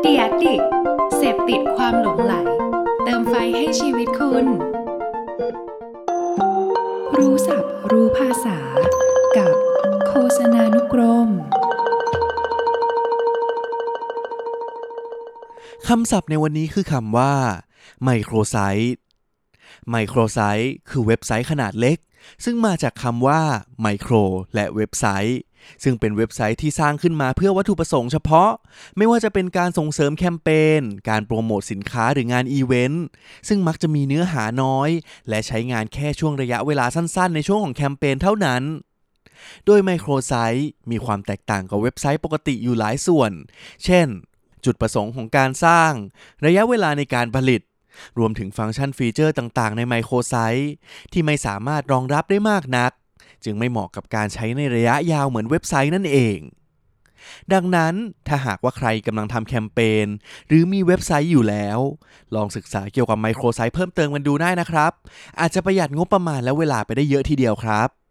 เดียดิกเสพติดความหลงไหล เติมไฟให้ชีวิตคุณ รู้ศัพท์รู้ภาษา กับโฆษณานุกรมคำศัพท์ในวันนี้คือคำว่าไมโครไซต์ไมโครไซต์คือเว็บไซต์ขนาดเล็ก ซึ่งมาจากคำว่าไมโครและเว็บไซต์ ซึ่งเป็นเว็บไซต์ที่สร้างขึ้นมาเพื่อวัตถุประสงค์เฉพาะ ไม่ว่าจะเป็นการส่งเสริมแคมเปญ การโปรโมทสินค้าหรืองานอีเวนต์ ซึ่งมักจะมีเนื้อหาน้อย และใช้งานแค่ช่วงระยะเวลาสั้นๆ ในช่วงของแคมเปญเท่านั้น โดย microsite มีความแตกต่างกับเว็บไซต์ปกติอยู่หลายส่วน เช่น จุดประสงค์ของการสร้าง ระยะเวลาในการผลิต รวมถึงฟังก์ชัน feature ต่างๆ ใน micrositeที่ไม่สามารถรองรับได้มากนัก จึงไม่เหมาะกับการใช้ในระยะยาวเหมือนเว็บไซต์นั่นเอง ดังนั้นถ้าหากว่าใครกำลังทำแคมเปญหรือมีเว็บไซต์อยู่แล้ว ลองศึกษาเกี่ยวกับไมโครไซต์เพิ่มเติมกันดูได้นะครับ อาจจะประหยัดงบประมาณและเวลาไปได้เยอะทีเดียวครับ